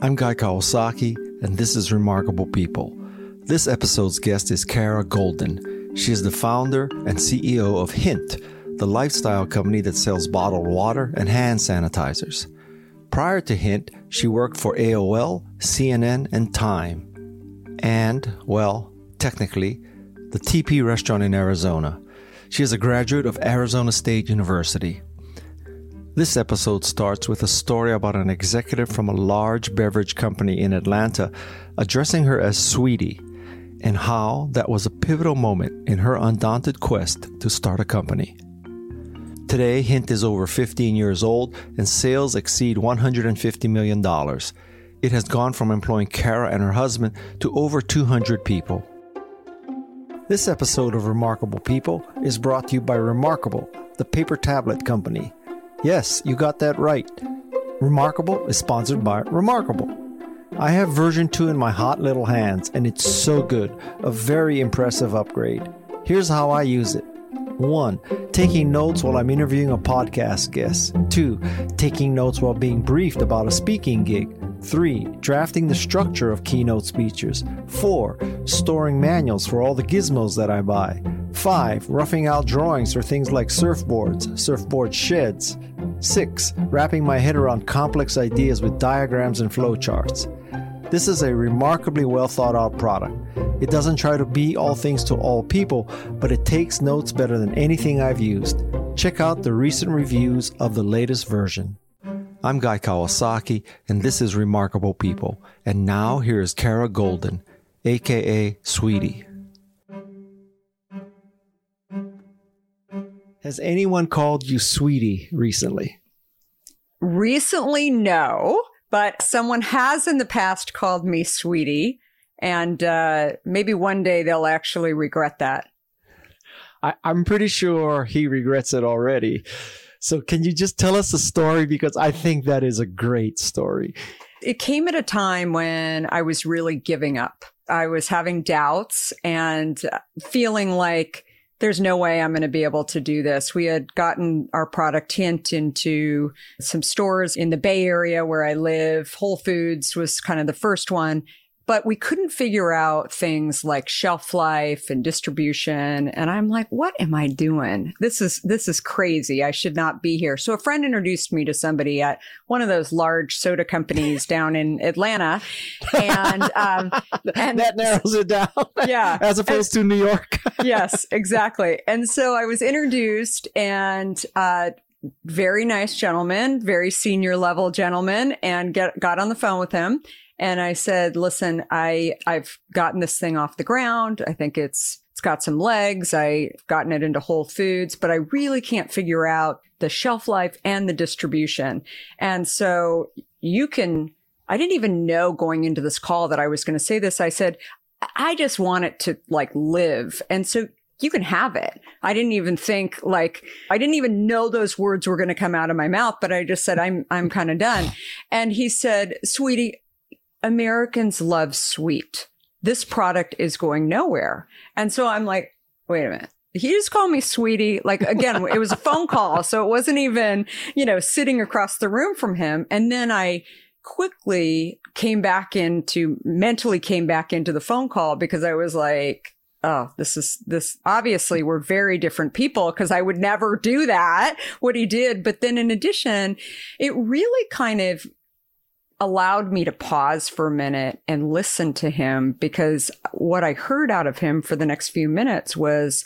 I'm Guy Kawasaki, and this is Remarkable People. This episode's guest is Kara Goldin. She is the founder and CEO of Hint, the lifestyle company that sells bottled water and hand sanitizers. Prior to Hint, she worked for AOL, CNN, and Time. And, well, technically, the Teepee restaurant in Arizona. She is a graduate of Arizona State University. This episode starts with a story about an executive from a large beverage company in Atlanta addressing her as Sweetie and how that was a pivotal moment in her undaunted quest to start a company. Today, Hint is over 15 years old and sales exceed $150 million. It has gone from employing Kara and her husband to over 200 people. This episode of Remarkable People is brought to you by Remarkable, the paper tablet company. Yes, you got that right. Remarkable is sponsored by Remarkable. I have version 2 in my hot little hands, and it's so good. A very impressive upgrade. Here's how I use it 1. Taking notes while I'm interviewing a podcast guest. 2. Taking notes while being briefed about a speaking gig. 3. Drafting the structure of keynote speeches. 4. Storing manuals for all the gizmos that I buy. 5. Roughing out drawings for things like surfboards, surfboard sheds. 6. Wrapping my head around complex ideas with diagrams and flowcharts. This is a remarkably well thought out product. It doesn't try to be all things to all people, but it takes notes better than anything I've used. Check out the recent reviews of the latest version. I'm Guy Kawasaki, and this is Remarkable People. And now here is Kara Goldin, aka Sweetie. Has anyone called you Sweetie recently? Recently, no, but someone has in the past called me Sweetie, and uh, maybe one day they'll actually regret that. I, I'm pretty sure he regrets it already. So, can you just tell us the story? Because I think that is a great story. It came at a time when I was really giving up. I was having doubts and feeling like there's no way I'm going to be able to do this. We had gotten our product hint into some stores in the Bay Area where I live. Whole Foods was kind of the first one but we couldn't figure out things like shelf life and distribution. And i'm like what am i doing? This is this is crazy. I should not be here. So a friend introduced me to somebody at one of those large soda companies down in atlanta. And um and that narrows it down. Yeah. As opposed and, to new york. Yes exactly. And so i was introduced and uh very nice gentleman, very senior level gentleman, and get, got on the phone with him and I said, listen, I, I've gotten this thing off the ground. I think it's, it's got some legs. I've gotten it into Whole Foods, but I really can't figure out the shelf life and the distribution. And so you can, I didn't even know going into this call that I was going to say this. I said, I just want it to like live. And so you can have it. I didn't even think like, I didn't even know those words were going to come out of my mouth, but I just said, I'm, I'm kind of done. And he said, sweetie, Americans love sweet. This product is going nowhere. And so I'm like, wait a minute. He just called me sweetie. Like again, it was a phone call. So it wasn't even, you know, sitting across the room from him. And then I quickly came back into mentally came back into the phone call because I was like, oh, this is this obviously we're very different people because I would never do that, what he did. But then in addition, it really kind of allowed me to pause for a minute and listen to him because what I heard out of him for the next few minutes was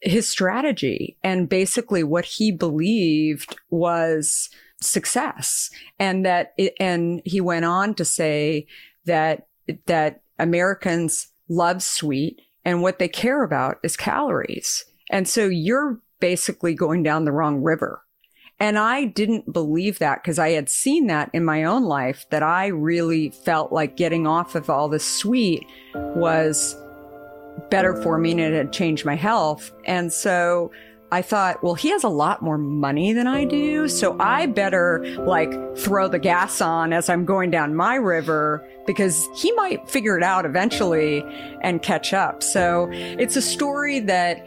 his strategy and basically what he believed was success. And that it, and he went on to say that that Americans love sweet and what they care about is calories. And so you're basically going down the wrong river and I didn't believe that because I had seen that in my own life that I really felt like getting off of all the sweet was better for me and it had changed my health. And so I thought, well, he has a lot more money than I do. So I better like throw the gas on as I'm going down my river because he might figure it out eventually and catch up. So it's a story that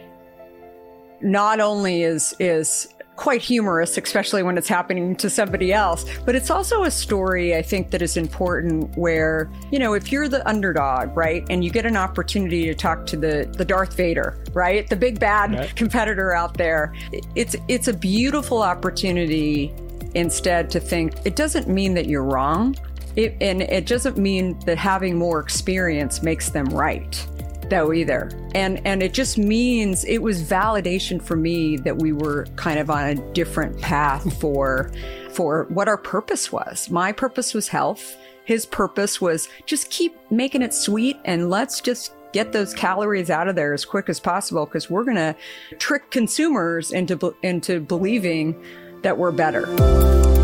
not only is, is quite humorous, especially when it's happening to somebody else. But it's also a story, I think, that is important where, you know, if you're the underdog, right, and you get an opportunity to talk to the, the Darth Vader, right, the big bad right. competitor out there, it's, it's a beautiful opportunity instead to think it doesn't mean that you're wrong. It, and it doesn't mean that having more experience makes them right though either. And and it just means it was validation for me that we were kind of on a different path for for what our purpose was. My purpose was health. His purpose was just keep making it sweet and let's just get those calories out of there as quick as possible because we're going to trick consumers into into believing that we're better.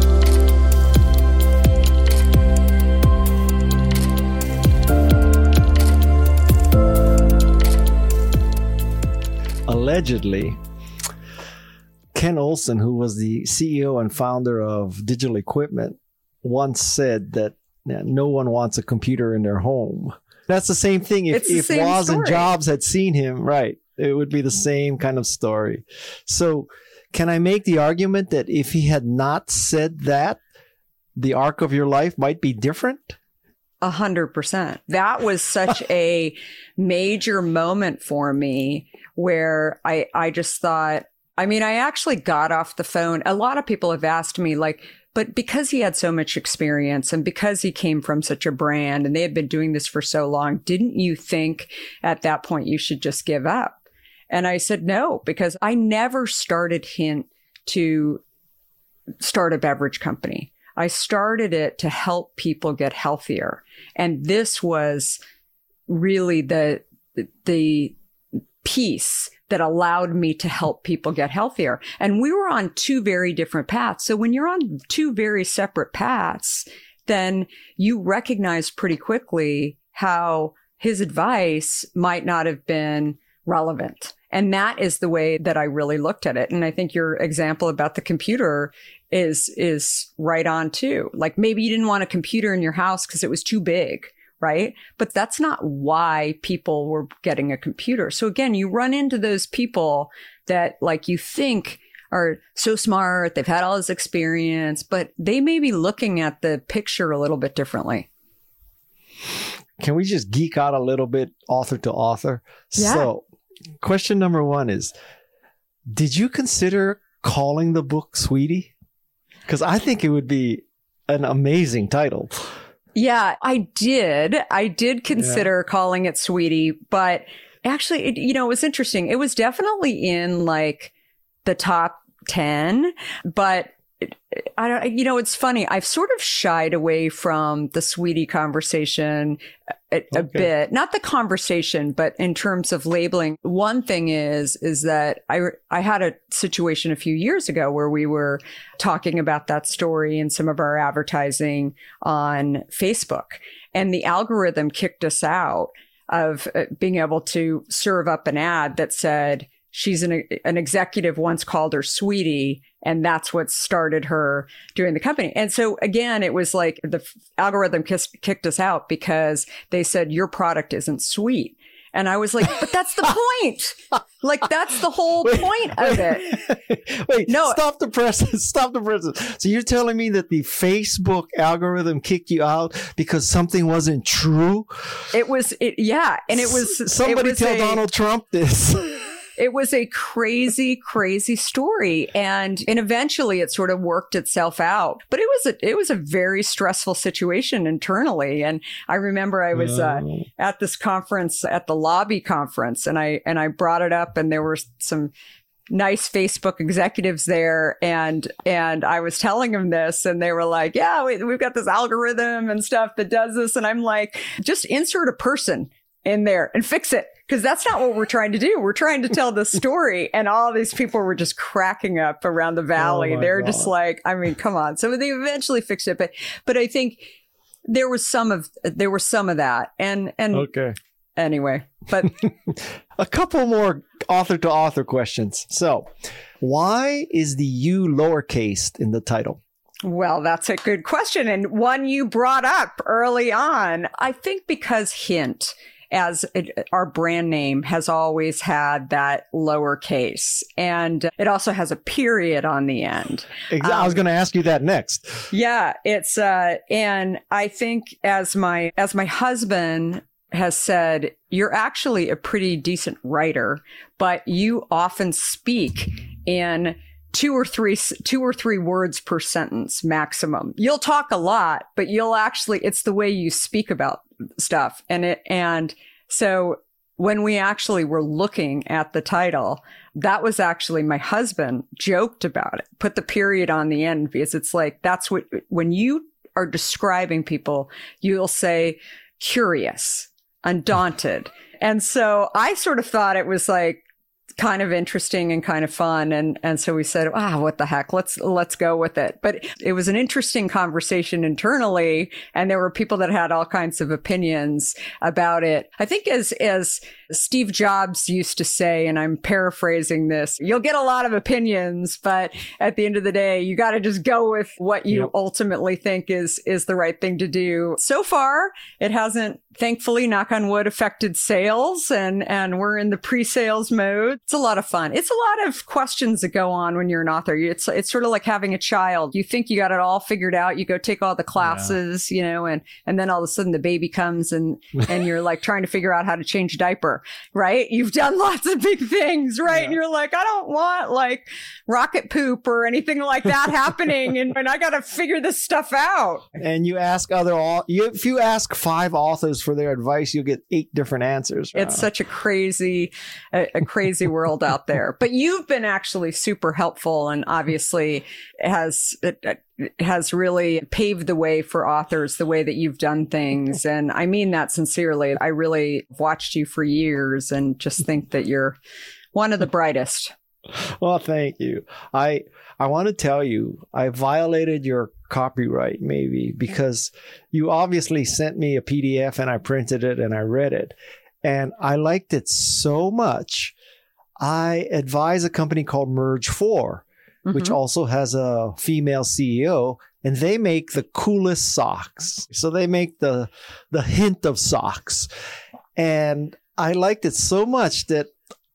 Allegedly, Ken Olsen, who was the CEO and founder of Digital Equipment, once said that no one wants a computer in their home. That's the same thing. If, if Woz story. and Jobs had seen him, right, it would be the same kind of story. So, can I make the argument that if he had not said that, the arc of your life might be different? A hundred percent. That was such a major moment for me where I, I just thought, I mean, I actually got off the phone. A lot of people have asked me, like, but because he had so much experience and because he came from such a brand and they had been doing this for so long, didn't you think at that point you should just give up? And I said, no, because I never started Hint to start a beverage company. I started it to help people get healthier. And this was really the, the piece that allowed me to help people get healthier. And we were on two very different paths. So when you're on two very separate paths, then you recognize pretty quickly how his advice might not have been relevant. And that is the way that I really looked at it. And I think your example about the computer is, is right on too. Like maybe you didn't want a computer in your house because it was too big right? But that's not why people were getting a computer. So again, you run into those people that like you think are so smart, they've had all this experience, but they may be looking at the picture a little bit differently. Can we just geek out a little bit author to author? Yeah. So, question number 1 is did you consider calling the book Sweetie? Cuz I think it would be an amazing title. Yeah, I did. I did consider yeah. calling it Sweetie, but actually, it, you know, it was interesting. It was definitely in like the top 10, but I don't, you know, it's funny. I've sort of shied away from the sweetie conversation a, okay. a, bit, not the conversation, but in terms of labeling. One thing is, is that I, I had a situation a few years ago where we were talking about that story in some of our advertising on Facebook and the algorithm kicked us out of uh, being able to serve up an ad that said, she's an, an executive once called her sweetie and that's what started her doing the company. And so again, it was like the algorithm kissed, kicked us out because they said your product isn't sweet. And I was like, but that's the point. like that's the whole wait, point of it. Wait, no, stop the press. Stop the press. So you're telling me that the Facebook algorithm kicked you out because something wasn't true? It was, it, yeah. And it was, somebody it was tell a, Donald Trump this. It was a crazy, crazy story. And, and eventually it sort of worked itself out. But it was a, it was a very stressful situation internally. And I remember I was uh, oh. at this conference at the lobby conference and I, and I brought it up and there were some nice Facebook executives there and and I was telling them this and they were like, "Yeah, we, have got this algorithm and stuff that does this." And I'm like, "Just insert a person in there and fix it." Because that's not what we're trying to do. We're trying to tell the story, and all these people were just cracking up around the valley. Oh They're God. just like, I mean, come on. So they eventually fixed it, but but I think there was some of there was some of that, and and okay. Anyway, but a couple more author to author questions. So, why is the U lowercase in the title? Well, that's a good question, and one you brought up early on. I think because hint as it, our brand name has always had that lowercase and it also has a period on the end. Exactly. Um, I was um, going to ask you that next. Yeah, it's uh and I think as my as my husband has said you're actually a pretty decent writer, but you often speak in two or three two or three words per sentence maximum. You'll talk a lot, but you'll actually it's the way you speak about stuff. And it and so when we actually were looking at the title, that was actually my husband joked about it. Put the period on the end because it's like that's what when you are describing people, you'll say curious, undaunted. And so I sort of thought it was like kind of interesting and kind of fun. And, and so we said, ah, what the heck? Let's, let's go with it. But it was an interesting conversation internally. And there were people that had all kinds of opinions about it. I think as, as Steve Jobs used to say, and I'm paraphrasing this, you'll get a lot of opinions, but at the end of the day, you got to just go with what you yep. ultimately think is, is the right thing to do. So far, it hasn't thankfully, knock on wood, affected sales and, and we're in the pre-sales mode. It's a lot of fun. It's a lot of questions that go on when you're an author. It's, it's sort of like having a child. You think you got it all figured out. You go take all the classes, yeah. you know, and, and then all of a sudden the baby comes and, and you're like trying to figure out how to change a diaper, right? You've done lots of big things, right? Yeah. And you're like, I don't want like rocket poop or anything like that happening. And, and I got to figure this stuff out. And you ask other, all if you ask five authors for their advice, you'll get eight different answers. It's such a crazy, a, a crazy world out there. But you've been actually super helpful, and obviously has it, has really paved the way for authors the way that you've done things. And I mean that sincerely. I really watched you for years and just think that you're one of the brightest. Well, thank you. I I want to tell you, I violated your copyright maybe because you obviously sent me a PDF and I printed it and I read it. And I liked it so much. I advise a company called Merge4, mm-hmm. which also has a female CEO, and they make the coolest socks. So they make the the hint of socks. And I liked it so much that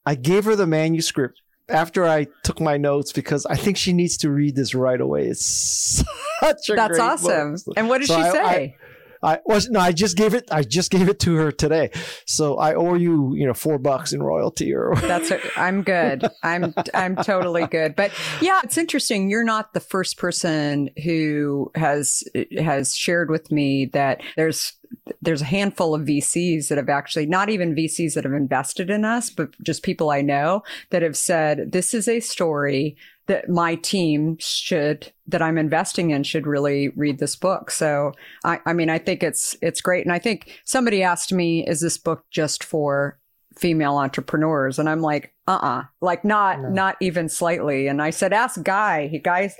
I gave her the manuscript after I took my notes because I think she needs to read this right away. It's such a That's awesome. Book. And what did so she I, say? I, I was no, I just gave it. I just gave it to her today, so I owe you, you know, four bucks in royalty. Or that's. I'm good. I'm I'm totally good. But yeah, it's interesting. You're not the first person who has has shared with me that there's there's a handful of VCs that have actually not even VCs that have invested in us, but just people I know that have said this is a story that my team should that I'm investing in should really read this book. So I, I mean I think it's it's great. And I think somebody asked me, is this book just for female entrepreneurs. And i'm like uh-uh. Like not no. not even slightly. And i said ask guy. He guy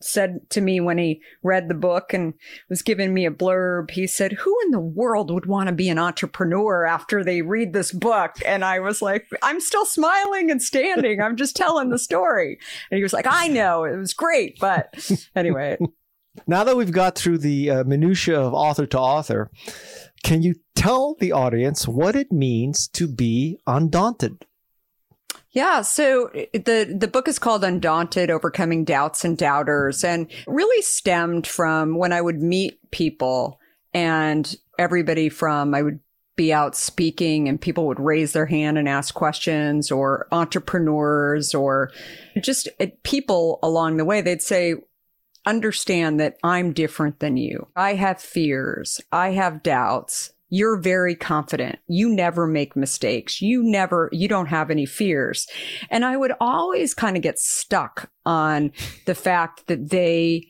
said to me when he read the book and was giving me a blurb he said who in the world would want to be an entrepreneur after they read this book? And i was like i'm still smiling and standing. I'm just telling the story. And he was like i know. It was great. But anyway. Now that we've got through the uh, minutia of author to author can you tell the audience what it means to be undaunted? Yeah, so the the book is called Undaunted: Overcoming Doubts and Doubters and really stemmed from when I would meet people and everybody from I would be out speaking and people would raise their hand and ask questions or entrepreneurs or just uh, people along the way they'd say understand that I'm different than you. I have fears. I have doubts. You're very confident. You never make mistakes. You never, you don't have any fears. And I would always kind of get stuck on the fact that they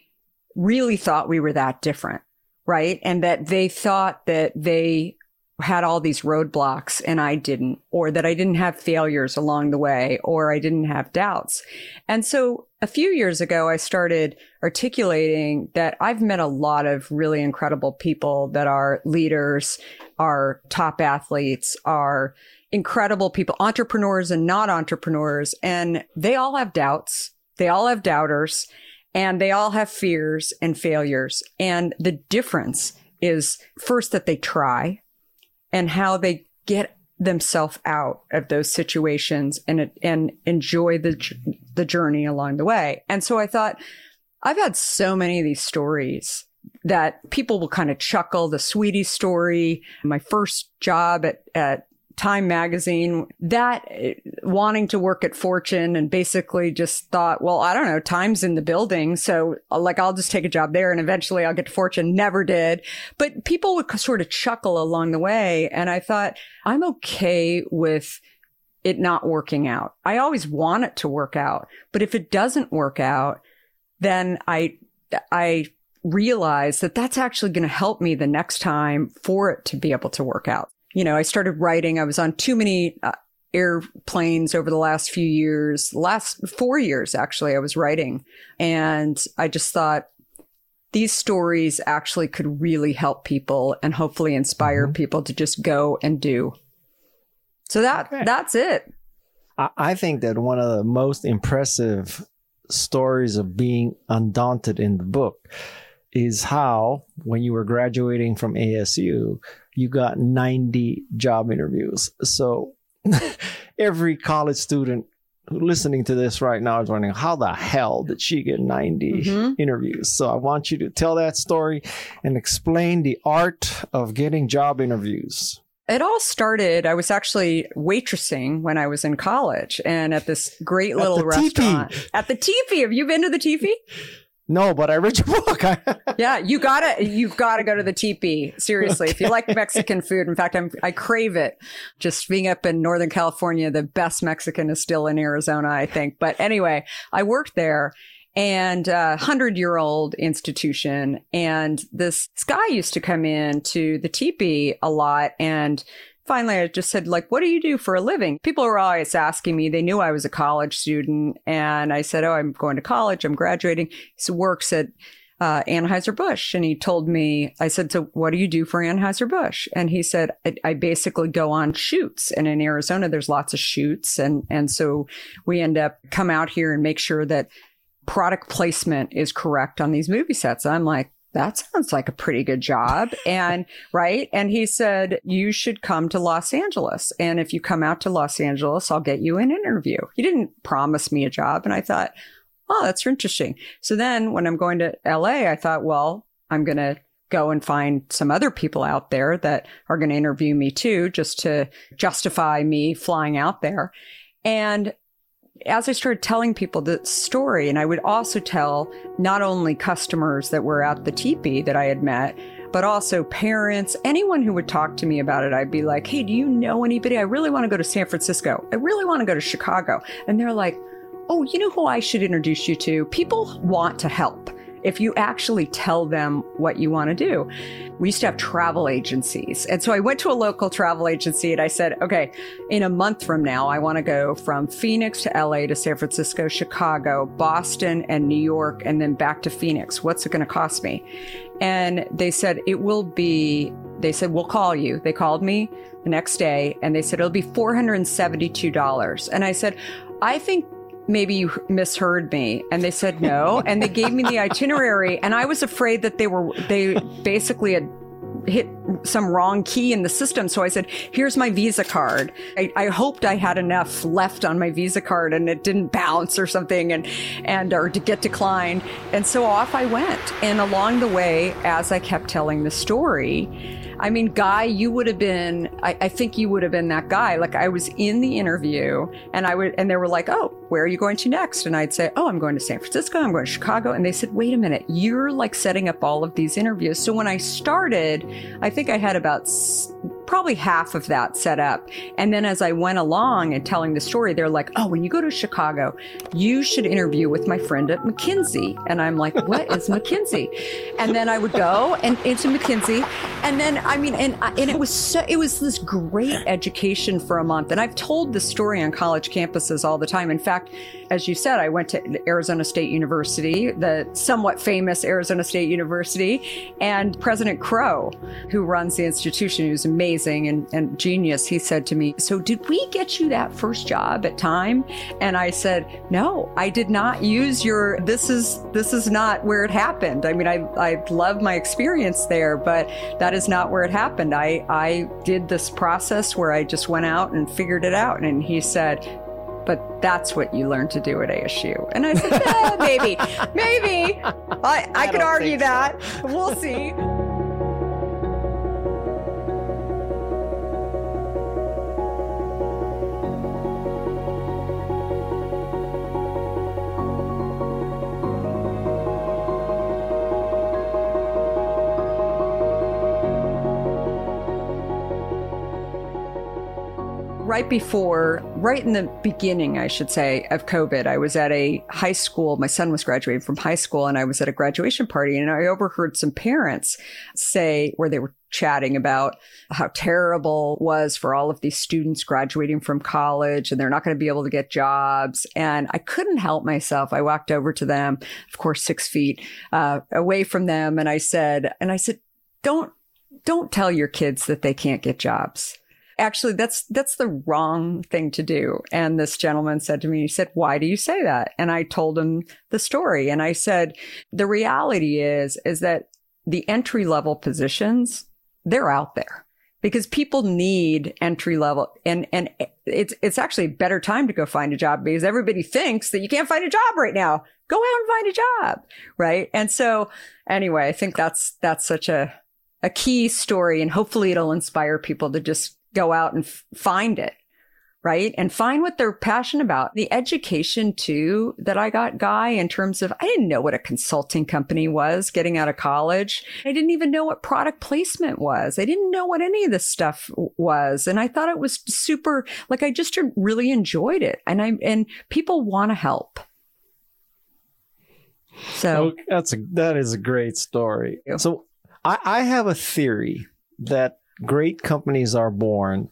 really thought we were that different. Right. And that they thought that they had all these roadblocks and I didn't, or that I didn't have failures along the way, or I didn't have doubts. And so a few years ago, I started articulating that I've met a lot of really incredible people that are leaders, are top athletes, are incredible people, entrepreneurs and not entrepreneurs. And they all have doubts. They all have doubters and they all have fears and failures. And the difference is first that they try and how they get themselves out of those situations and and enjoy the the journey along the way. And so I thought I've had so many of these stories that people will kind of chuckle the sweetie story my first job at, at Time magazine that uh, wanting to work at Fortune and basically just thought, well, I don't know, Time's in the building. So uh, like, I'll just take a job there and eventually I'll get to Fortune. Never did. But people would sort of chuckle along the way. And I thought, I'm okay with it not working out. I always want it to work out. But if it doesn't work out, then I, I realize that that's actually going to help me the next time for it to be able to work out you know, I started writing. I was on too many uh, airplanes over the last few years, last four years, actually, I was writing. And I just thought these stories actually could really help people and hopefully inspire mm-hmm. people to just go and do. So that okay. that's it. I think that one of the most impressive stories of being undaunted in the book is how, when you were graduating from ASU, you got 90 job interviews. So every college student listening to this right now is wondering how the hell did she get 90 mm-hmm. interviews? So I want you to tell that story and explain the art of getting job interviews. It all started, I was actually waitressing when I was in college and at this great little restaurant. Teepee. At the teepee. Have you been to the teepee? No, but I read your book. yeah, you gotta, you've gotta go to the teepee. Seriously, okay. if you like Mexican food, in fact, I'm, I crave it. Just being up in Northern California, the best Mexican is still in Arizona, I think. But anyway, I worked there and uh, a hundred year old institution. And this, this guy used to come in to the teepee a lot and finally I just said, like, what do you do for a living? People were always asking me. They knew I was a college student. And I said, oh, I'm going to college. I'm graduating. He works at uh, Anheuser-Busch. And he told me, I said, so what do you do for Anheuser-Busch? And he said, I, I, basically go on shoots. And in Arizona, there's lots of shoots. And, and so we end up come out here and make sure that product placement is correct on these movie sets. I'm like, that sounds like a pretty good job. And right. And he said, you should come to Los Angeles. And if you come out to Los Angeles, I'll get you an interview. He didn't promise me a job. And I thought, oh, that's interesting. So then when I'm going to LA, I thought, well, I'm going to go and find some other people out there that are going to interview me too, just to justify me flying out there. And as I started telling people the story, and I would also tell not only customers that were at the teepee that I had met, but also parents, anyone who would talk to me about it, I'd be like, Hey, do you know anybody? I really want to go to San Francisco. I really want to go to Chicago. And they're like, Oh, you know who I should introduce you to? People want to help if you actually tell them what you want to do. We used to have travel agencies. And so I went to a local travel agency and I said, okay, in a month from now, I want to go from Phoenix to LA to San Francisco, Chicago, Boston, and New York, and then back to Phoenix. What's it going to cost me? And they said, it will be, they said, we'll call you. They called me the next day and they said, it'll be $472. And I said, I think maybe you misheard me and they said no and they gave me the itinerary and i was afraid that they were they basically had hit some wrong key in the system. So I said, here's my Visa card. I, I, hoped I had enough left on my Visa card and it didn't bounce or something and, and, or to get declined. And so off I went. And along the way, as I kept telling the story, I mean, Guy, you would have been, I, I, think you would have been that guy. Like I was in the interview and I would, and they were like, oh, where are you going to next? And I'd say, oh, I'm going to San Francisco. I'm going to Chicago. And they said, wait a minute, you're like setting up all of these interviews. So when I started, I think I had about probably half of that set up. And then as I went along and telling the story, they're like, oh, when you go to Chicago, you should interview with my friend at McKinsey. And I'm like, what is McKinsey? And then I would go and into McKinsey. And then, I mean, and, uh, and it was so, it was this great education for a month. And I've told this story on college campuses all the time. In fact, as you said, I went to Arizona State University, the somewhat famous Arizona State University, and President Crow, who runs the institution, who's amazing amazing and, and genius, he said to me, So, did we get you that first job at Time? And I said, No, I did not use your, this is, this is not where it happened. I mean, I, I love my experience there, but that is not where it happened. I, I did this process where I just went out and figured it out. And he said, but that's what you learned to do at ASU. And I said, eh, maybe, maybe. I, I, I could argue that. We'll see. Right before, right in the beginning, I should say, of COVID, I was at a high school. My son was graduating from high school and I was at a graduation party and I overheard some parents say, where they were chatting about how terrible was for all of these students graduating from college and they're not going to be able to get jobs. And I couldn't help myself. I walked over to them, of course, six feet uh, away from them. And I said, and I said, don't, don't tell your kids that they can't get jobs actually that's that's the wrong thing to do. And this gentleman said to me he said why do you say that? And i told him the story. And i said the reality is is that the entry level positions they're out there because people need entry level and and it's it's actually a better time to go find a job because everybody thinks that you can't find a job right now. Go out and find a job. Right? And so anyway i think that's that's such a a key story and hopefully it'll inspire people to just go out and f- find it right? And find what they're passionate about. The education too that I got, Guy, in terms of, I didn't know what a consulting company was getting out of college. I didn't even know what product placement was. I didn't know what any of this stuff was. And I thought it was super, like I just really enjoyed it. And I, and people want to help. So oh, that's a, that is a great story. So I, I have a theory that great companies are born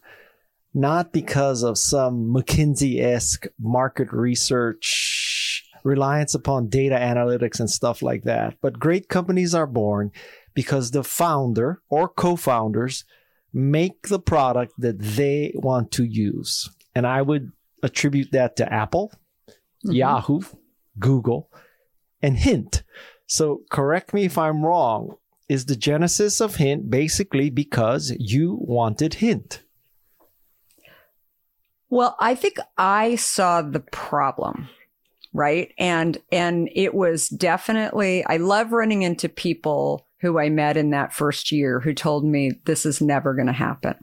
not because of some McKinsey esque market research, reliance upon data analytics and stuff like that. But great companies are born because the founder or co founders make the product that they want to use. And I would attribute that to Apple, mm-hmm. Yahoo, Google, and Hint. So correct me if I'm wrong is the genesis of Hint basically because you wanted Hint? Well, I think I saw the problem, right? And and it was definitely I love running into people who I met in that first year who told me this is never going to happen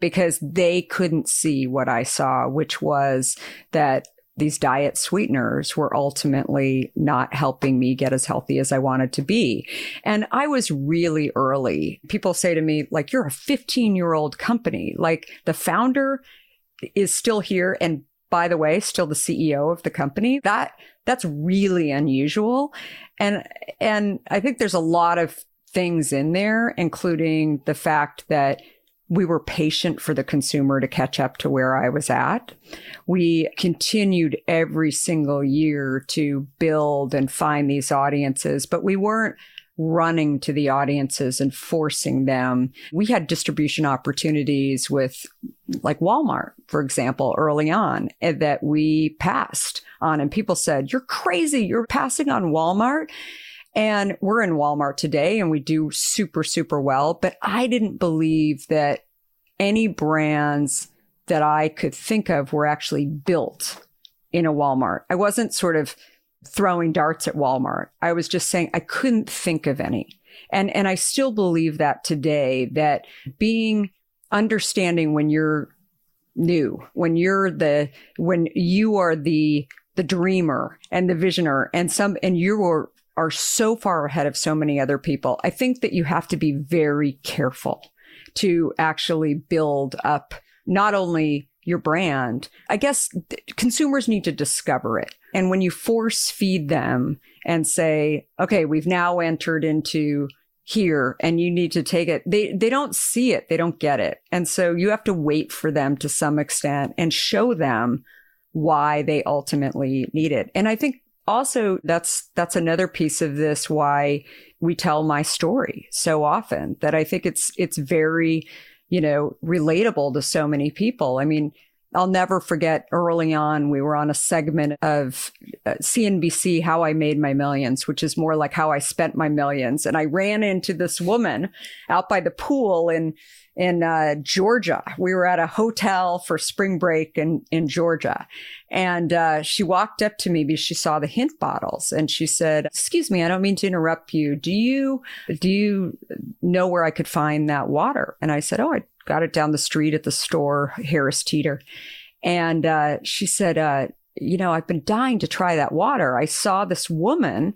because they couldn't see what I saw, which was that these diet sweeteners were ultimately not helping me get as healthy as I wanted to be. And I was really early. People say to me, like, you're a 15 year old company. Like the founder is still here. And by the way, still the CEO of the company. That, that's really unusual. And, and I think there's a lot of things in there, including the fact that we were patient for the consumer to catch up to where I was at. We continued every single year to build and find these audiences, but we weren't running to the audiences and forcing them. We had distribution opportunities with like Walmart, for example, early on eh, that we passed on and people said, you're crazy. You're passing on Walmart. And we're in Walmart today and we do super, super well. But I didn't believe that any brands that I could think of were actually built in a Walmart. I wasn't sort of throwing darts at Walmart. I was just saying I couldn't think of any. And, and I still believe that today that being understanding when you're new, when you're the, when you are the, the dreamer and the visioner and some, and you are are so far ahead of so many other people. I think that you have to be very careful to actually build up not only your brand. I guess consumers need to discover it. And when you force feed them and say, okay, we've now entered into here and you need to take it, they, they don't see it. They don't get it. And so you have to wait for them to some extent and show them why they ultimately need it. And I think also that's that's another piece of this why we tell my story so often that I think it's it's very you know, relatable to so many people. I mean, I'll never forget early on, we were on a segment of uh, CNBC, How I Made My Millions, which is more like how I spent my millions. And I ran into this woman out by the pool in, in uh, Georgia. We were at a hotel for spring break in, in Georgia. And uh, she walked up to me because she saw the hint bottles and she said, excuse me, I don't mean to interrupt you. Do you, do you know where I could find that water? And I said, oh, I got it down the street at the store, Harris Teeter. And uh, she said, uh, You know, I've been dying to try that water. I saw this woman,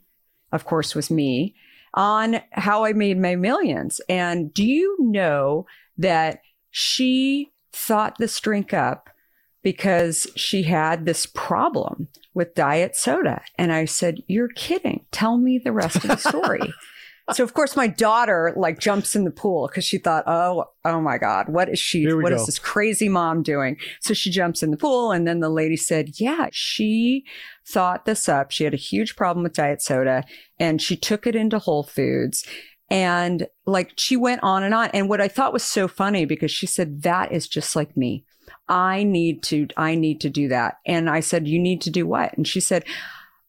of course, was me, on How I Made My Millions. And do you know that she thought this drink up because she had this problem with diet soda? And I said, You're kidding. Tell me the rest of the story. so of course my daughter like jumps in the pool because she thought, oh, oh my God, what is she? What go. is this crazy mom doing? So she jumps in the pool, and then the lady said, yeah, she thought this up. She had a huge problem with diet soda, and she took it into Whole Foods. And like she went on and on. And what I thought was so funny because she said, that is just like me. I need to, I need to do that. And I said, you need to do what? And she said,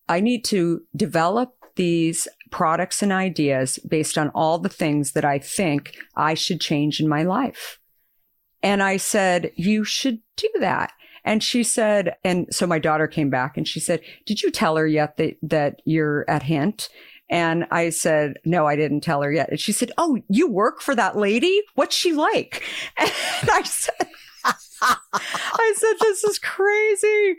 I need to develop these products and ideas based on all the things that I think I should change in my life. And I said, You should do that. And she said, and so my daughter came back and she said, Did you tell her yet that, that you're at Hint? And I said, No, I didn't tell her yet. And she said, Oh, you work for that lady? What's she like? And I said, I said, "This is crazy,"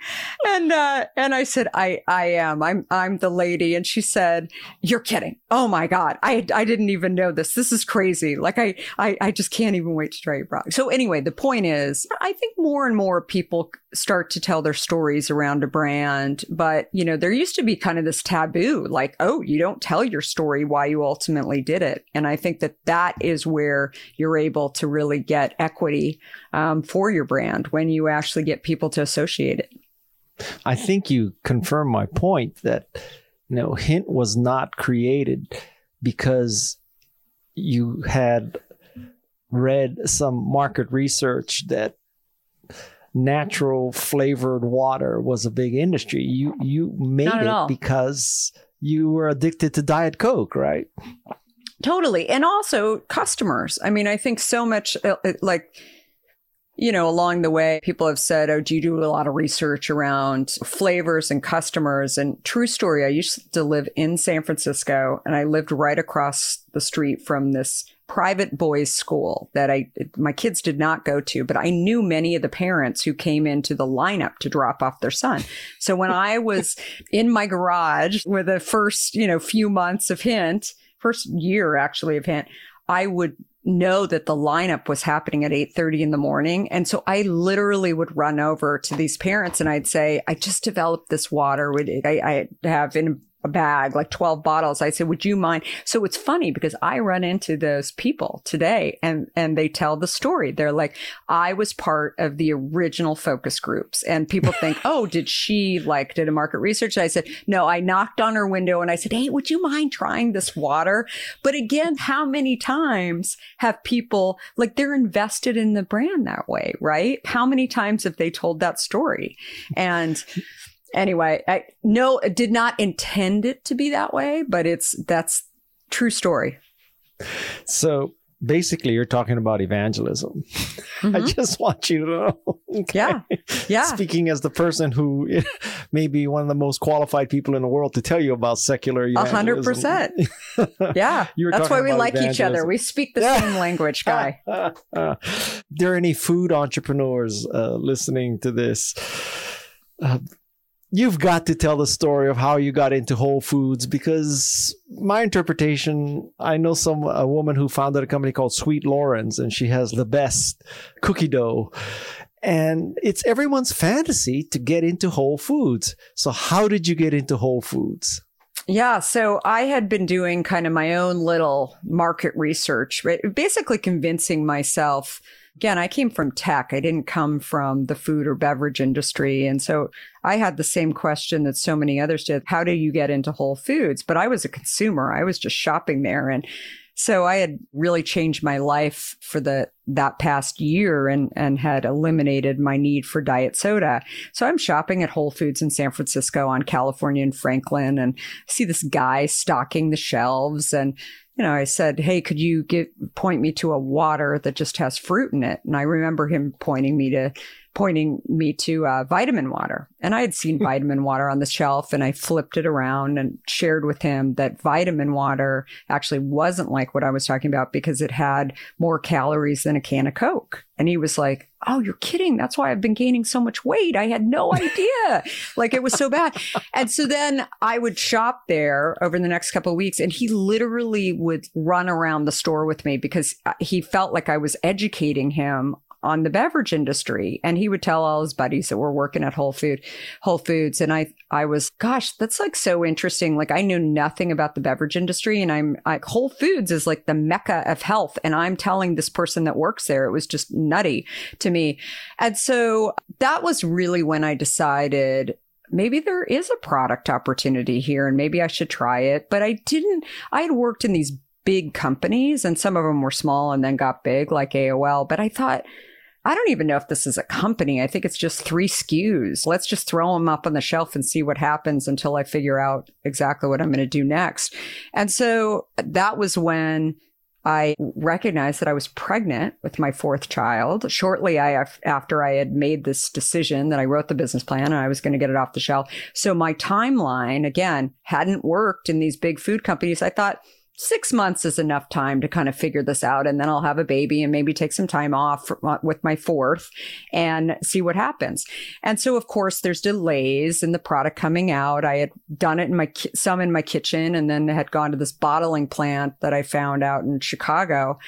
and uh, and I said, "I I am. I'm I'm the lady." And she said, "You're kidding." Oh my god, I I didn't even know this. This is crazy. Like I I I just can't even wait to try your product. So anyway, the point is, I think more and more people start to tell their stories around a brand, but you know, there used to be kind of this taboo, like, oh, you don't tell your story why you ultimately did it. And I think that that is where you're able to really get equity um, for your brand when you actually get people to associate it. I think you confirm my point that you know Hint was not created because you had read some market research that natural flavored water was a big industry. You you made it because you were addicted to diet coke, right? Totally. And also customers. I mean, I think so much uh, like you know, along the way, people have said, Oh, do you do a lot of research around flavors and customers? And true story, I used to live in San Francisco and I lived right across the street from this private boys school that I, my kids did not go to, but I knew many of the parents who came into the lineup to drop off their son. So when I was in my garage with the first, you know, few months of Hint, first year actually of Hint, I would know that the lineup was happening at 8:30 in the morning. And so I literally would run over to these parents and I'd say I just developed this water. I, I have in a bag, like 12 bottles. I said, would you mind? So it's funny because I run into those people today and, and they tell the story. They're like, I was part of the original focus groups and people think, oh, did she like, did a market research? I said, no, I knocked on her window and I said, Hey, would you mind trying this water? But again, how many times have people like they're invested in the brand that way, right? How many times have they told that story? And anyway, I no did not intend it to be that way, but it's that's true story. So basically you're talking about evangelism. Mm-hmm. I just want you to know. Okay? Yeah. Yeah. Speaking as the person who may be one of the most qualified people in the world to tell you about secular evangelism. hundred percent. Yeah. That's why we like evangelism. each other. We speak the yeah. same language, guy. there are any food entrepreneurs uh, listening to this? Uh, you've got to tell the story of how you got into Whole Foods because my interpretation, I know some a woman who founded a company called Sweet Loren's and she has the best cookie dough. And it's everyone's fantasy to get into Whole Foods. So how did you get into Whole Foods? Yeah, so I had been doing kind of my own little market research, basically convincing myself again, I came from tech. I didn't come from the food or beverage industry. And so I had the same question that so many others did. How do you get into Whole Foods? But I was a consumer. I was just shopping there. And So I had really changed my life for the that past year and and had eliminated my need for diet soda. So I'm shopping at Whole Foods in San Francisco on California and Franklin and see this guy stocking the shelves and you know, I said, "Hey, could you get point me to a water that just has fruit in it?" And I remember him pointing me to pointing me to uh, vitamin water. And I had seen vitamin water on the shelf and I flipped it around and shared with him that vitamin water actually wasn't like what I was talking about because it had more calories than a can of Coke. And he was like, Oh, you're kidding. That's why I've been gaining so much weight. I had no idea. like it was so bad. And so then I would shop there over the next couple of weeks and he literally would run around the store with me because uh, he felt like I was educating him on the beverage industry. And he would tell all his buddies that were working at Whole Food, Whole Foods. And I, I was, gosh, that's like so interesting. Like I knew nothing about the beverage industry and I'm like Whole Foods is like the mecca of health. And I'm telling this person that works there, it was just nutty to me. And so that was really when I decided maybe there is a product opportunity here and maybe I should try it. But I didn't, I had worked in these big companies and some of them were small and then got big like AOL. But I thought, I don't even know if this is a company. I think it's just three SKUs. Let's just throw them up on the shelf and see what happens until I figure out exactly what I'm going to do next. And so that was when I recognized that I was pregnant with my fourth child. Shortly after I had made this decision that I wrote the business plan and I was going to get it off the shelf. So my timeline, again, hadn't worked in these big food companies. I thought, six months is enough time to kind of figure this out. And then I'll have a baby and maybe take some time off for, uh, with my fourth and see what happens. And so, of course, there's delays in the product coming out. I had done it in my, some in my kitchen and then had gone to this bottling plant that I found out in Chicago.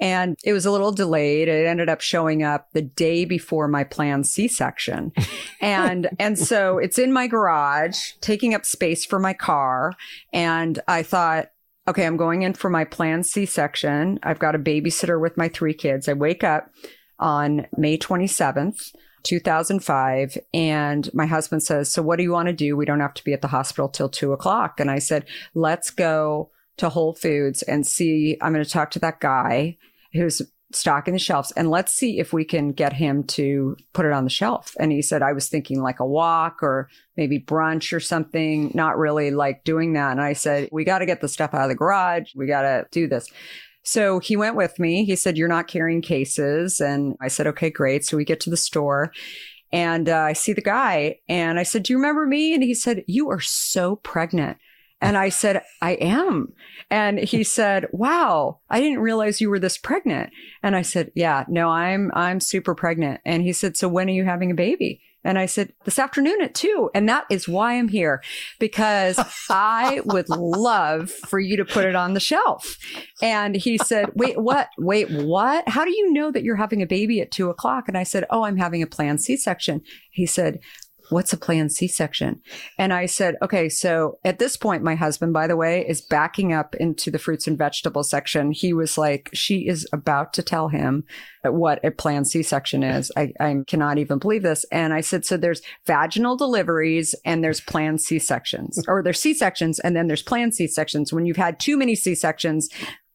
And it was a little delayed. It ended up showing up the day before my planned C-section. and, and so it's in my garage, taking up space for my car. And I thought, okay, I'm going in for my planned C section. I've got a babysitter with my three kids. I wake up on May 27th. 2005. And my husband says, So what do you want to do? We don't have to be at the hospital till two o'clock. And I said, Let's go to Whole Foods and see. I'm going to talk to that guy who's stocking the shelves and let's see if we can get him to put it on the shelf. And he said, I was thinking like a walk or maybe brunch or something, not really like doing that. And I said, we got to get the stuff out of the garage. We got to do this. So he went with me. He said, You're not carrying cases. And I said, Okay, great. So we get to the store and uh, I see the guy and I said, Do you remember me? And he said, You are so pregnant. And I said, I am. And he said, wow, I didn't realize you were this pregnant. And I said, yeah, no, I'm, I'm super pregnant. And he said, so when are you having a baby? And I said, this afternoon at two. And that is why I'm here because I would love for you to put it on the shelf. And he said, wait, what? Wait, what? How do you know that you're having a baby at two o'clock? And I said, oh, I'm having a planned C section. He said, what's a planned C-section? And I said, okay, so at this point, my husband, by the way, is backing up into the fruits and vegetables section. He was like, she is about to tell him what a planned C-section is. I, I cannot even believe this. And I said, so there's vaginal deliveries and there's planned C-sections or there's C-sections and then there's planned C-sections. When you've had too many C-sections,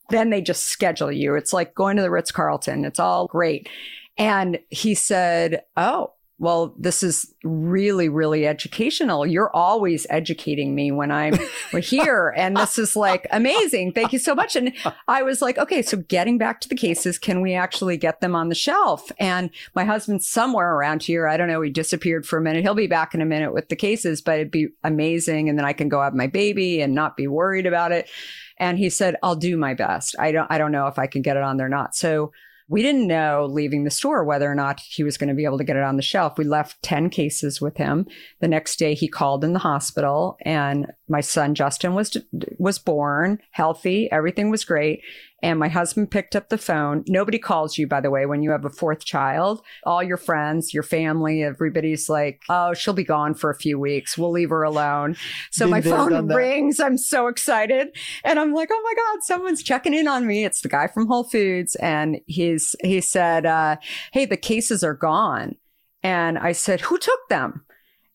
then they just schedule you. It's like going to the Ritz Carlton. It's all great. And he said, Oh, well, this is really, really educational. You're always educating me when I'm here. And this is like amazing. Thank you so much. And I was like, okay, so getting back to the cases, can we actually get them on the shelf? And my husband's somewhere around here. I don't know. He disappeared for a minute. He'll be back in a minute with the cases, but it'd be amazing. And then I can go have my baby and not be worried about it. And he said, I'll do my best. I don't, I don't know if I can get it on there or not. So we didn't know leaving the store whether or not he was going to be able to get it on the shelf. We left 10 cases with him. The next day he called in the hospital and my son Justin was was born healthy, everything was great. And my husband picked up the phone. Nobody calls you, by the way, when you have a fourth child. All your friends, your family, everybody's like, oh, she'll be gone for a few weeks. We'll leave her alone. So Been my phone rings. I'm so excited. And I'm like, oh my God, someone's checking in on me. It's the guy from Whole Foods. And he's, he said, uh, hey, the cases are gone. And I said, who took them?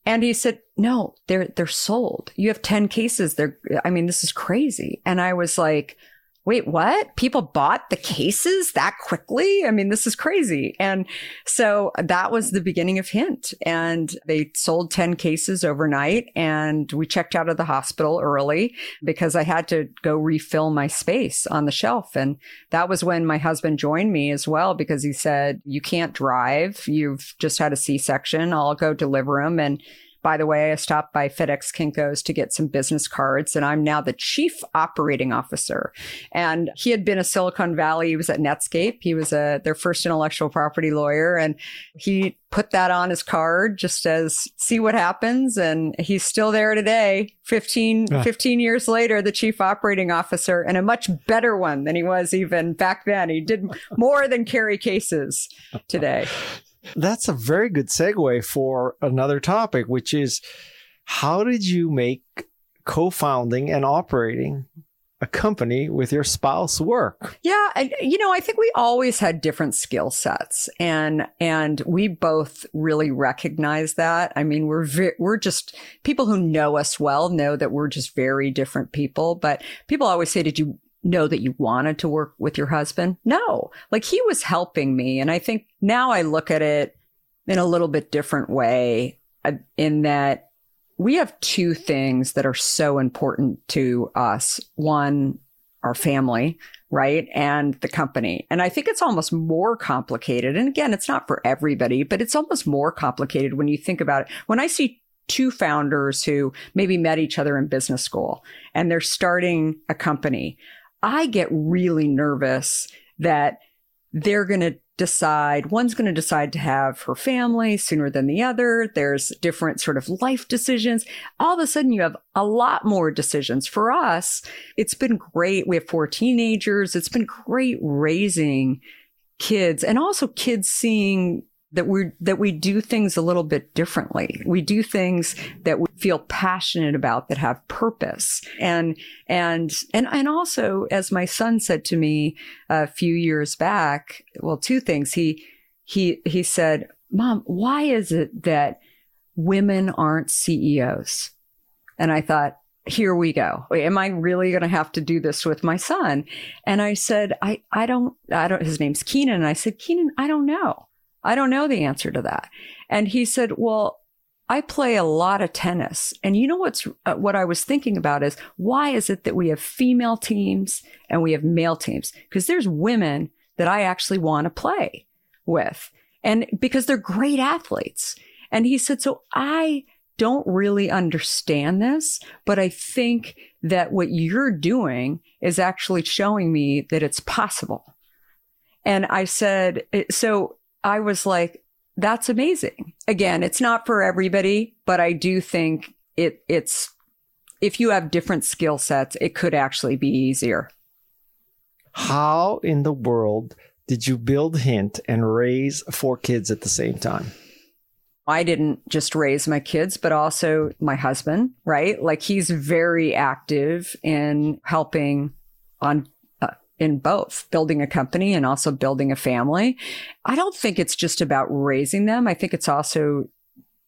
And he said, no, they're, they're sold. You have 10 cases. They're, I mean, this is crazy. And I was like, wait, what? People bought the cases that quickly? I mean, this is crazy. And so that was the beginning of Hint. And they sold 10 cases overnight. And we checked out of the hospital early because I had to go refill my space on the shelf. And that was when my husband joined me as well because he said, You can't drive. You've just had a C section. I'll go deliver them. And by the way, I stopped by FedEx Kinko's to get some business cards, and I'm now the chief operating officer. And he had been a Silicon Valley. He was at Netscape. He was a their first intellectual property lawyer, and he put that on his card just as see what happens. And he's still there today, 15, 15 years later, the chief operating officer, and a much better one than he was even back then. He did more than carry cases today. That's a very good segue for another topic, which is how did you make co founding and operating a company with your spouse work? Yeah, and you know, I think we always had different skill sets, and and we both really recognize that. I mean, we're we're just people who know us well know that we're just very different people. But people always say, "Did you know that you wanted to work with your husband. No, like he was helping me. And I think now I look at it in a little bit different way uh, in that we have two things that are so important to us. One, our family, right? And the company. And I think it's almost more complicated. And again, it's not for everybody, but it's almost more complicated when you think about it. When I see two founders who maybe met each other in business school and they're starting a company, I get really nervous that they're going to decide one's going to decide to have her family sooner than the other. There's different sort of life decisions. All of a sudden you have a lot more decisions. For us, it's been great. We have four teenagers. It's been great raising kids and also kids seeing that we that we do things a little bit differently. We do things that we feel passionate about that have purpose. And and and and also as my son said to me a few years back, well two things. He he he said, "Mom, why is it that women aren't CEOs?" And I thought, here we go. Am I really going to have to do this with my son? And I said, I, I don't, I don't, his name's Keenan. And I said, Keenan, I don't know. I don't know the answer to that. And he said, well, I play a lot of tennis. And you know what's uh, what I was thinking about is why is it that we have female teams and we have male teams? Because there's women that I actually want to play with. And because they're great athletes. And he said, so I don't really understand this, but I think that what you're doing is actually showing me that it's possible. And I said, so I was like, that's amazing. Again, it's not for everybody, but I do think it it's if you have different skill sets, it could actually be easier. How in the world did you build Hint and raise four kids at the same time? I didn't just raise my kids, but also my husband, right? Like he's very active in helping on in both building a company and also building a family. I don't think it's just about raising them. I think it's also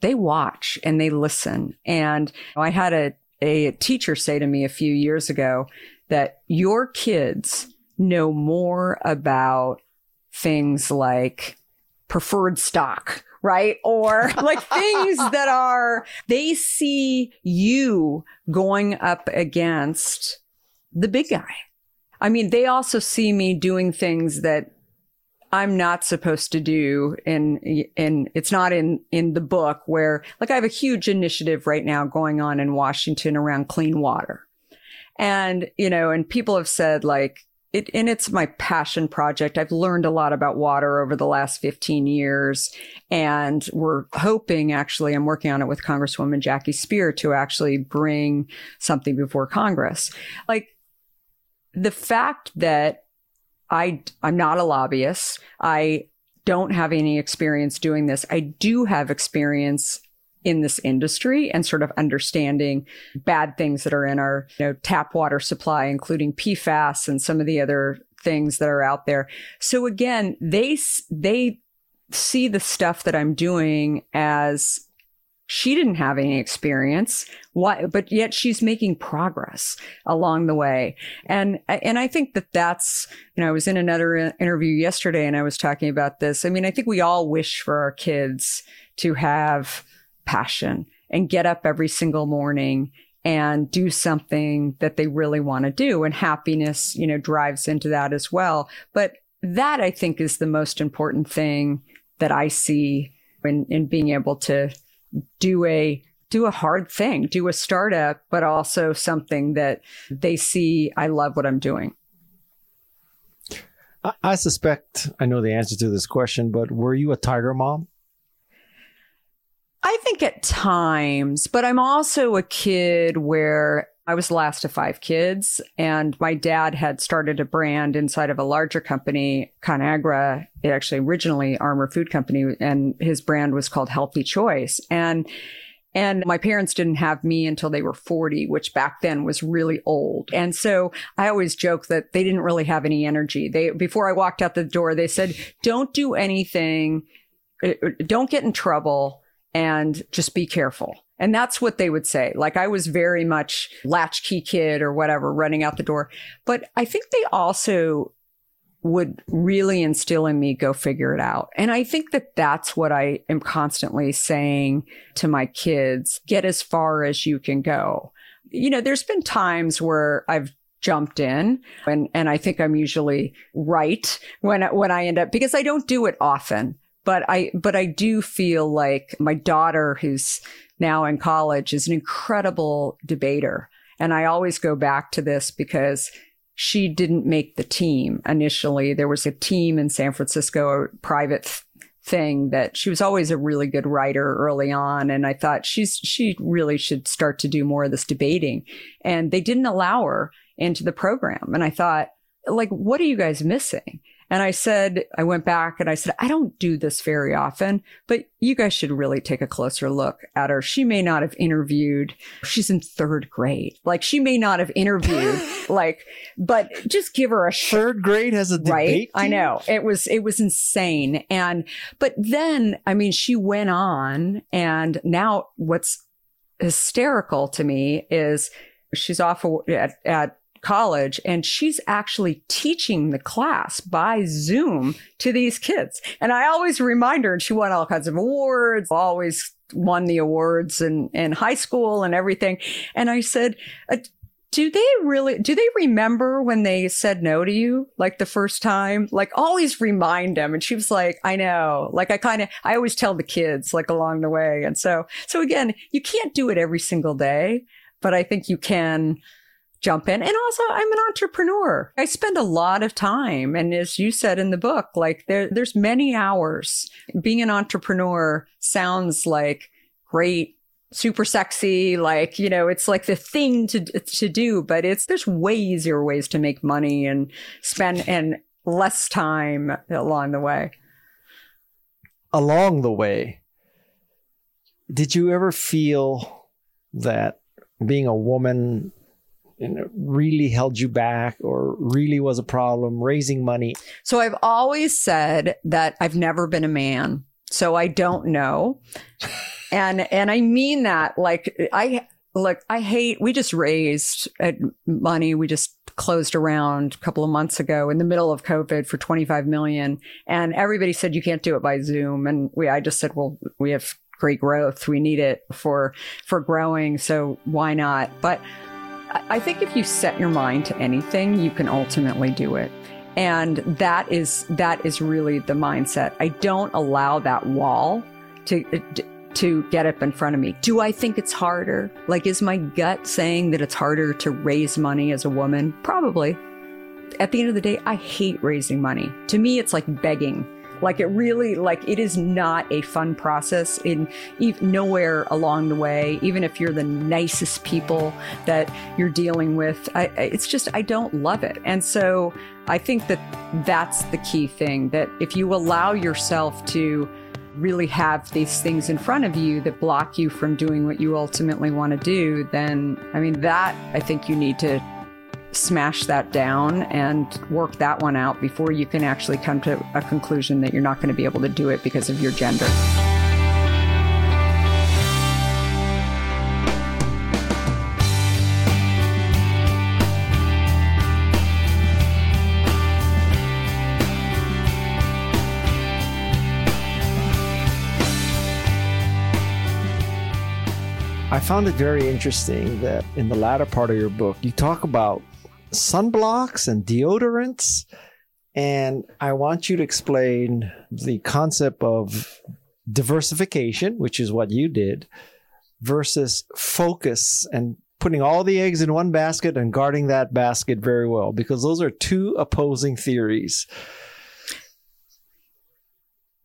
they watch and they listen. And I had a, a teacher say to me a few years ago that your kids know more about things like preferred stock right? Or like things that are, they see you going up against the big guy. I mean, they also see me doing things that I'm not supposed to do in in it's not in in the book where like I have a huge initiative right now going on in Washington around clean water. And you know, and people have said like it and it's my passion project. I've learned a lot about water over the last 15 years and we're hoping actually I'm working on it with Congresswoman Jackie Speier to actually bring something before Congress. Like the fact that I I'm not a lobbyist, I don't have any experience doing this. I do have experience in this industry and sort of understanding bad things that are in our you know, tap water supply, including PFAS and some of the other things that are out there. So again, they they see the stuff that I'm doing as she didn't have any experience. Why, but yet she's making progress along the way. And, and I think that that's, you know, I was in another interview yesterday and I was talking about this. I mean, I think we all wish for our kids to have passion and get up every single morning and do something that they really want to do. And happiness, you know, drives into that as well. But that I think is the most important thing that I see in, in being able to do a do a hard thing, do a startup, but also something that they see I love what I'm doing. I suspect I know the answer to this question, but were you a tiger mom? I think at times, but I'm also a kid where I was the last of five kids, and my dad had started a brand inside of a larger company, ConAgra. It actually originally Armour Food Company, and his brand was called Healthy Choice. And and my parents didn't have me until they were 40, which back then was really old. And so I always joke that they didn't really have any energy. They, before I walked out the door, they said, don't do anything. Uh, don't get in trouble and just be careful. And that's what they would say. Like I was very much latchkey kid or whatever running out the door. But I think they also would really instill in me go figure it out. And I think that that's what I am constantly saying to my kids, get as far as you can go. You know, there's been times where I've jumped in and and I think I'm usually right when when I end up because I don't do it often but I but I do feel like my daughter who's now in college is an incredible debater. And I always go back to this because she didn't make the team initially. There was a team in San Francisco, a private thing that she was always a really good writer early on. And I thought she's, she really should start to do more of this debating. And they didn't allow her into the program. And I thought, like, what are you guys missing? And I said, I went back and I said, I don't do this very often, but you guys should really take a closer look at her. She may not have interviewed. She's in third grade. Like she may not have interviewed, like, but just give her a third grade has a debate. Right. Team? I know it was, it was insane. And, but then, I mean, she went on and now what's hysterical to me is she's off at, at college and she's actually teaching the class by Zoom to these kids. And I always remind her, and she won all kinds of awards, always won the awards in, in high school and everything. And I said, uh, do they really do they remember when they said no to you like the first time like always remind them and she was like i know like i kind of i always tell the kids like along the way and so so again you can't do it every single day but i think you can jump in. And also, I'm an entrepreneur. I spend a lot of time. And as you said in the book, like there, there's many hours. Being an entrepreneur sounds like great, super sexy. Like, you know, it's like the thing to, to do, but it's, there's way easier ways to make money and spend and less time along the way. Along the way, did you ever feel that being a woman and it really held you back or really was a problem raising money? So I've always said that I've never been a man. So I don't know. and and I mean that like I look, I hate we just raised uh, money. We just closed around a couple of months ago in the middle of COVID for 25 million and everybody said you can't do it by Zoom and we I just said well we have great growth. We need it for for growing, so why not? But I think if you set your mind to anything, you can ultimately do it. And that is that is really the mindset. I don't allow that wall to to get up in front of me. Do I think it's harder? Like is my gut saying that it's harder to raise money as a woman? Probably. At the end of the day, I hate raising money. To me, it's like begging like it really, like it is not a fun process in even nowhere along the way. Even if you're the nicest people that you're dealing with, I, it's just I don't love it. And so I think that that's the key thing. That if you allow yourself to really have these things in front of you that block you from doing what you ultimately want to do, then I mean that I think you need to smash that down and work that one out before you can actually come to a conclusion that you're not going to be able to do it because of your gender. I found it very interesting that in the latter part of your book, you talk about sunblocks and deodorants. And I want you to explain the concept of diversification, which is what you did, versus focus and putting all the eggs in one basket and guarding that basket very well, because those are two opposing theories.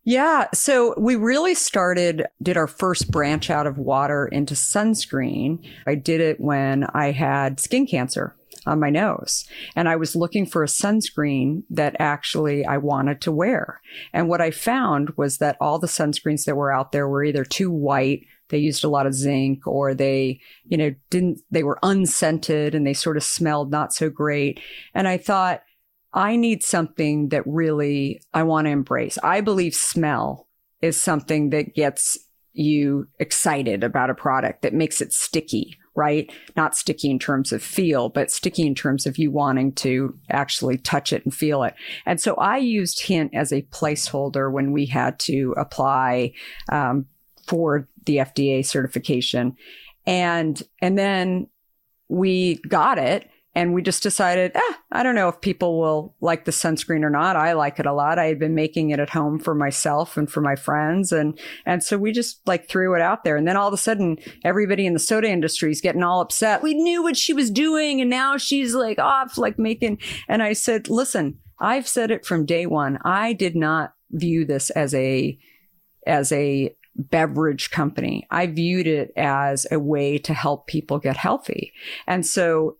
Yeah. So we really started, did our first branch out of water into sunscreen. I did it when I had skin cancer on my nose and I was looking for a sunscreen that actually I wanted to wear. And what I found was that all the sunscreens that were out there were either too white, they used a lot of zinc or they, you know, didn't, they were unscented and they sort of smelled not so great. And I thought, I need something that really I want to embrace. I believe smell is something that gets you excited about a product that makes it sticky, right? Not sticky in terms of feel, but sticky in terms of you wanting to actually touch it and feel it. And so I used Hint as a placeholder when we had to apply um, for the FDA certification. And, and then we got it and we just decided, eh, I don't know if people will like the sunscreen or not. I like it a lot. I had been making it at home for myself and for my friends. And, and so we just like threw it out there. And then all of a sudden, everybody in the soda industry is getting all upset. We knew what she was doing. And now she's like off, like making, and I said, listen, I've said it from day one. I did not view this as a, as a beverage company. I viewed it as a way to help people get healthy. And so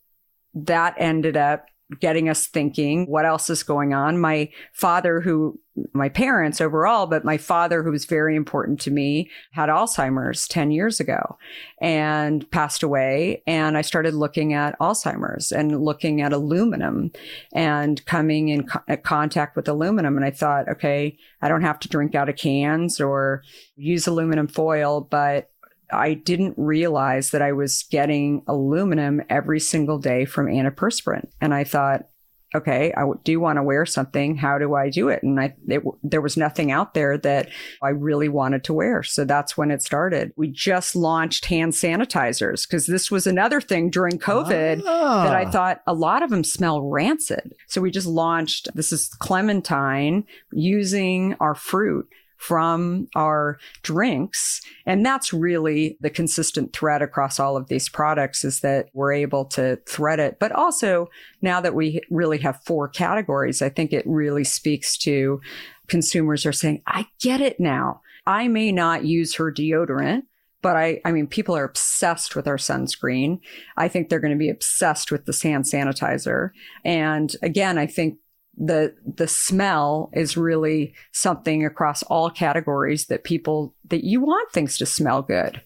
that ended up getting us thinking what else is going on? My father who my parents overall but my father who was very important to me had alzheimer's 10 years ago and passed away. And i started looking at alzheimer's and looking at aluminum and coming in co- contact with aluminum. And i thought okay i don't have to drink out of cans or use aluminum foil but I didn't realize that I was getting aluminum every single day from antiperspirant. And I thought, okay, I do want to wear something. How do I do it? And I, it, there was nothing out there that I really wanted to wear. So that's when it started. We just launched hand sanitizers because this was another thing during COVID ah. that I thought a lot of them smell rancid. So we just launched, this is clementine using our fruit from our drinks. And that's really the consistent thread across all of these products is that we're able to thread it. But also now that we really have four categories, I think it really speaks to consumers are saying, I get it now. I may not use her deodorant, but I, I mean, people are obsessed with our sunscreen. I think they're going to be obsessed with the hand sanitizer. And again, I think the the smell is really something across all categories that people that you want things to smell good.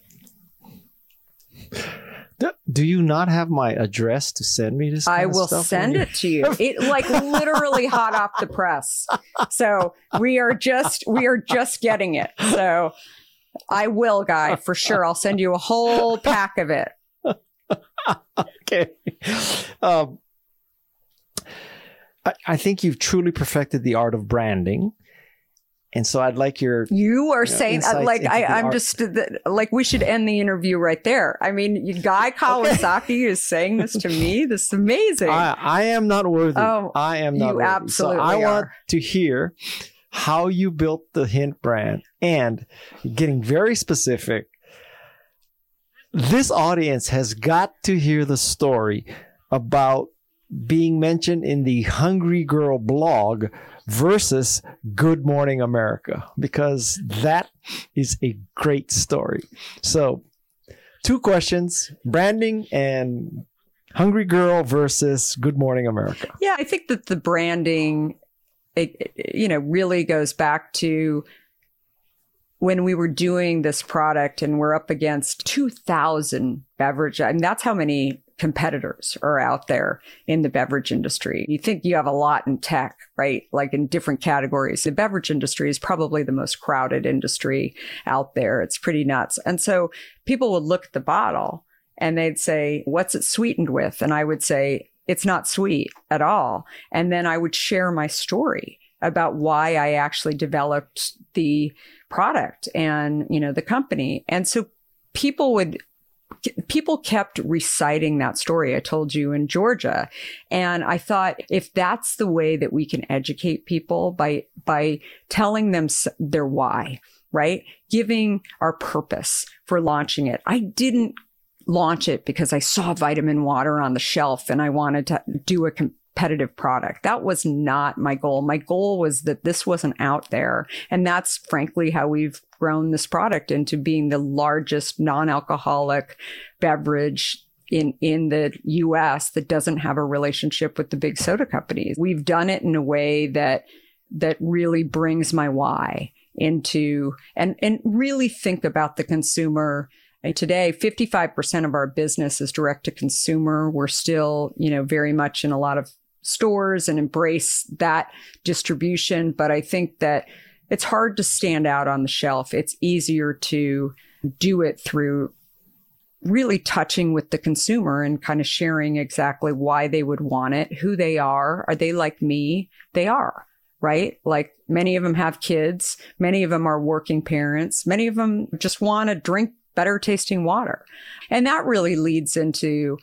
Do you not have my address to send me this? I will send it to you. It like literally hot off the press. So we are just we are just getting it. So I will, guy, for sure. I'll send you a whole pack of it. okay. Um, I think you've truly perfected the art of branding. And so I'd like your. You are you know, saying, uh, like, I, am just, like, we should end the interview right there. I mean, Guy Kawasaki okay. is saying this to me. This is amazing. I, I am not worthy. Oh, I am not you worthy. absolutely so I are. want to hear how you built the Hint brand and getting very specific. This audience has got to hear the story about being mentioned in the Hungry Girl blog versus Good Morning America because that is a great story. So, two questions branding and Hungry Girl versus Good Morning America. Yeah, I think that the branding, it, it, you know, really goes back to when we were doing this product and we're up against 2000 beverage. I mean, that's how many competitors are out there in the beverage industry. You think you have a lot in tech, right? Like in different categories. The beverage industry is probably the most crowded industry out there. It's pretty nuts. And so people would look at the bottle and they'd say, what's it sweetened with? And I would say, it's not sweet at all. And then I would share my story about why I actually developed the product and, you know, the company. And so people would people kept reciting that story I told you in Georgia. And I thought if that's the way that we can educate people by, by telling them their why, right? Giving our purpose for launching it. I didn't launch it because I saw vitamin water on the shelf and I wanted to do a competitive product. That was not my goal. My goal was that this wasn't out there. And that's frankly how we've grown this product into being the largest non-alcoholic beverage in in the US that doesn't have a relationship with the big soda companies. We've done it in a way that that really brings my why into and and really think about the consumer today 55% of our business is direct to consumer we're still you know very much in a lot of stores and embrace that distribution but i think that it's hard to stand out on the shelf it's easier to do it through really touching with the consumer and kind of sharing exactly why they would want it who they are are they like me they are right? Like many of them have kids. Many of them are working parents. Many of them just want to drink better tasting water. And that really leads into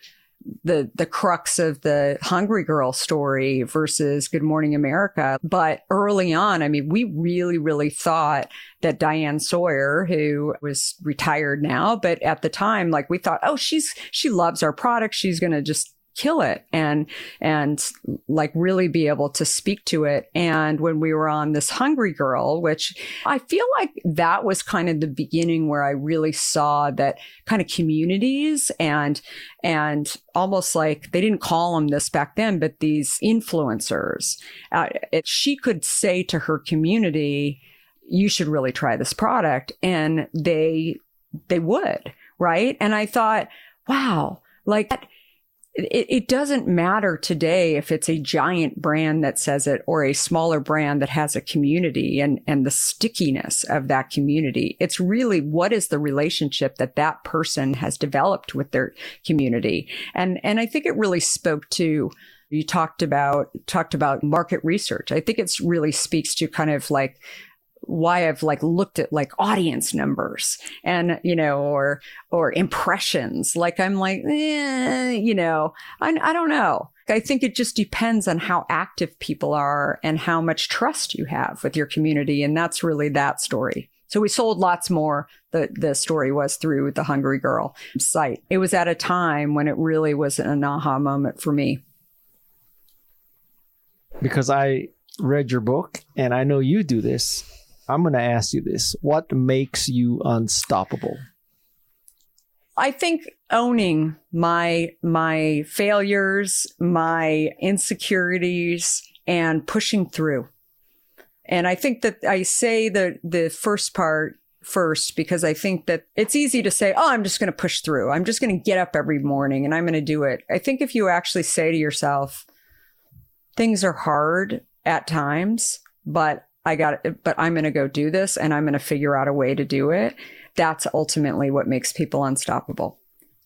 the the crux of the hungry girl story versus good morning america. But early on i mean we really really thought that diane sawyer who was retired now but at the time like we thought oh she's she loves our product. She's going to just kill it and and like really be able to speak to it. And when we were on this hungry girl which i feel like that was kind of the beginning where i really saw that kind of communities and and almost like they didn't call them this back then but these influencers uh, it, she could say to her community you should really try this product and they they would right? And i thought wow like it, it, doesn't matter today if it's a giant brand that says it or a smaller brand that has a community and, and the stickiness of that community. It's really what is the relationship that that person has developed with their community. And, and I think it really spoke to, you talked about, talked about market research. I think it's really speaks to kind of like, why I've like looked at like audience numbers and, you know, or, or impressions. Like I'm like, eh, you know, I, I don't know. I think it just depends on how active people are and how much trust you have with your community. And that's really that story. So we sold lots more. The, the story was through the Hungry Girl site. It was at a time when it really was an aha moment for me. Because I read your book and I know you do this I'm going to ask you this. What makes you unstoppable? I think owning my my failures, my insecurities and pushing through. And I think that I say the the first part first because I think that it's easy to say, "Oh, I'm just going to push through. I'm just going to get up every morning and I'm going to do it." I think if you actually say to yourself, things are hard at times, but I got it, but I'm going to go do this and I'm going to figure out a way to do it. That's ultimately what makes people unstoppable.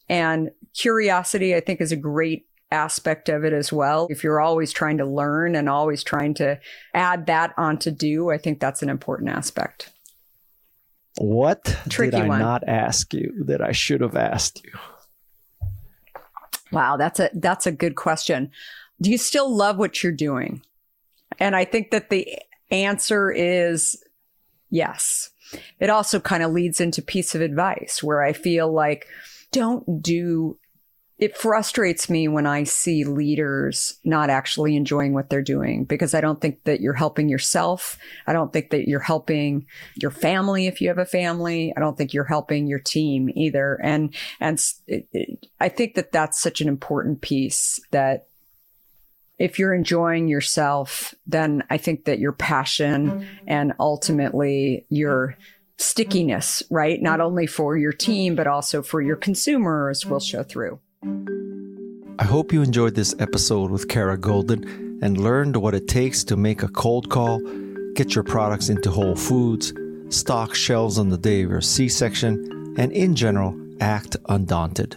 And curiosity, I think, is a great aspect of it as well. If you're always trying to learn and always trying to add that on to do, I think that's an important aspect. What Tricky did I one. not ask you that I should have asked you? Wow, that's a that's a good question. Do you still love what you're doing? And I think that the answer is yes. It also kind of leads into piece of advice where I feel like don't do it frustrates me when I see leaders not actually enjoying what they're doing because I don't think that you're helping yourself. I don't think that you're helping your family if you have a family. I don't think you're helping your team either. And, and it, it, I think that that's such an important piece that if you're enjoying yourself, then I think that your passion and ultimately your stickiness, right? Not only for your team, but also for your consumers will show through. I hope you enjoyed this episode with Kara Goldin and learned what it takes to make a cold call, get your products into Whole Foods, stock shelves on the day of your C section, and in general, act undaunted.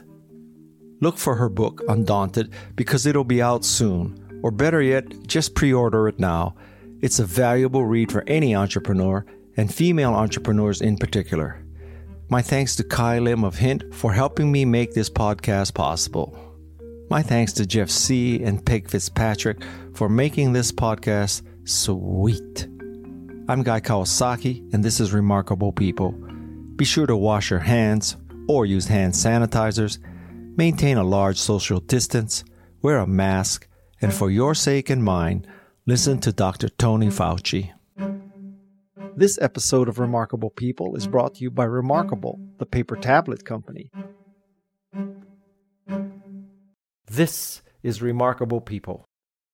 Look for her book, Undaunted, because it'll be out soon or better yet, just pre order it now. It's a valuable read for any entrepreneur, and female entrepreneurs in particular. My thanks to Kai Lim of Hint for helping me make this podcast possible. My thanks to Jeff Sieh and Peg Fitzpatrick for making this podcast sweet. I'm Guy Kawasaki, and this is Remarkable People. Be sure to wash your hands or use hand sanitizers, maintain a large social distance, wear a mask, and for your sake and mine, listen to Dr. Tony Fauci. This episode of Remarkable People is brought to you by Remarkable, the paper tablet company. This is Remarkable People.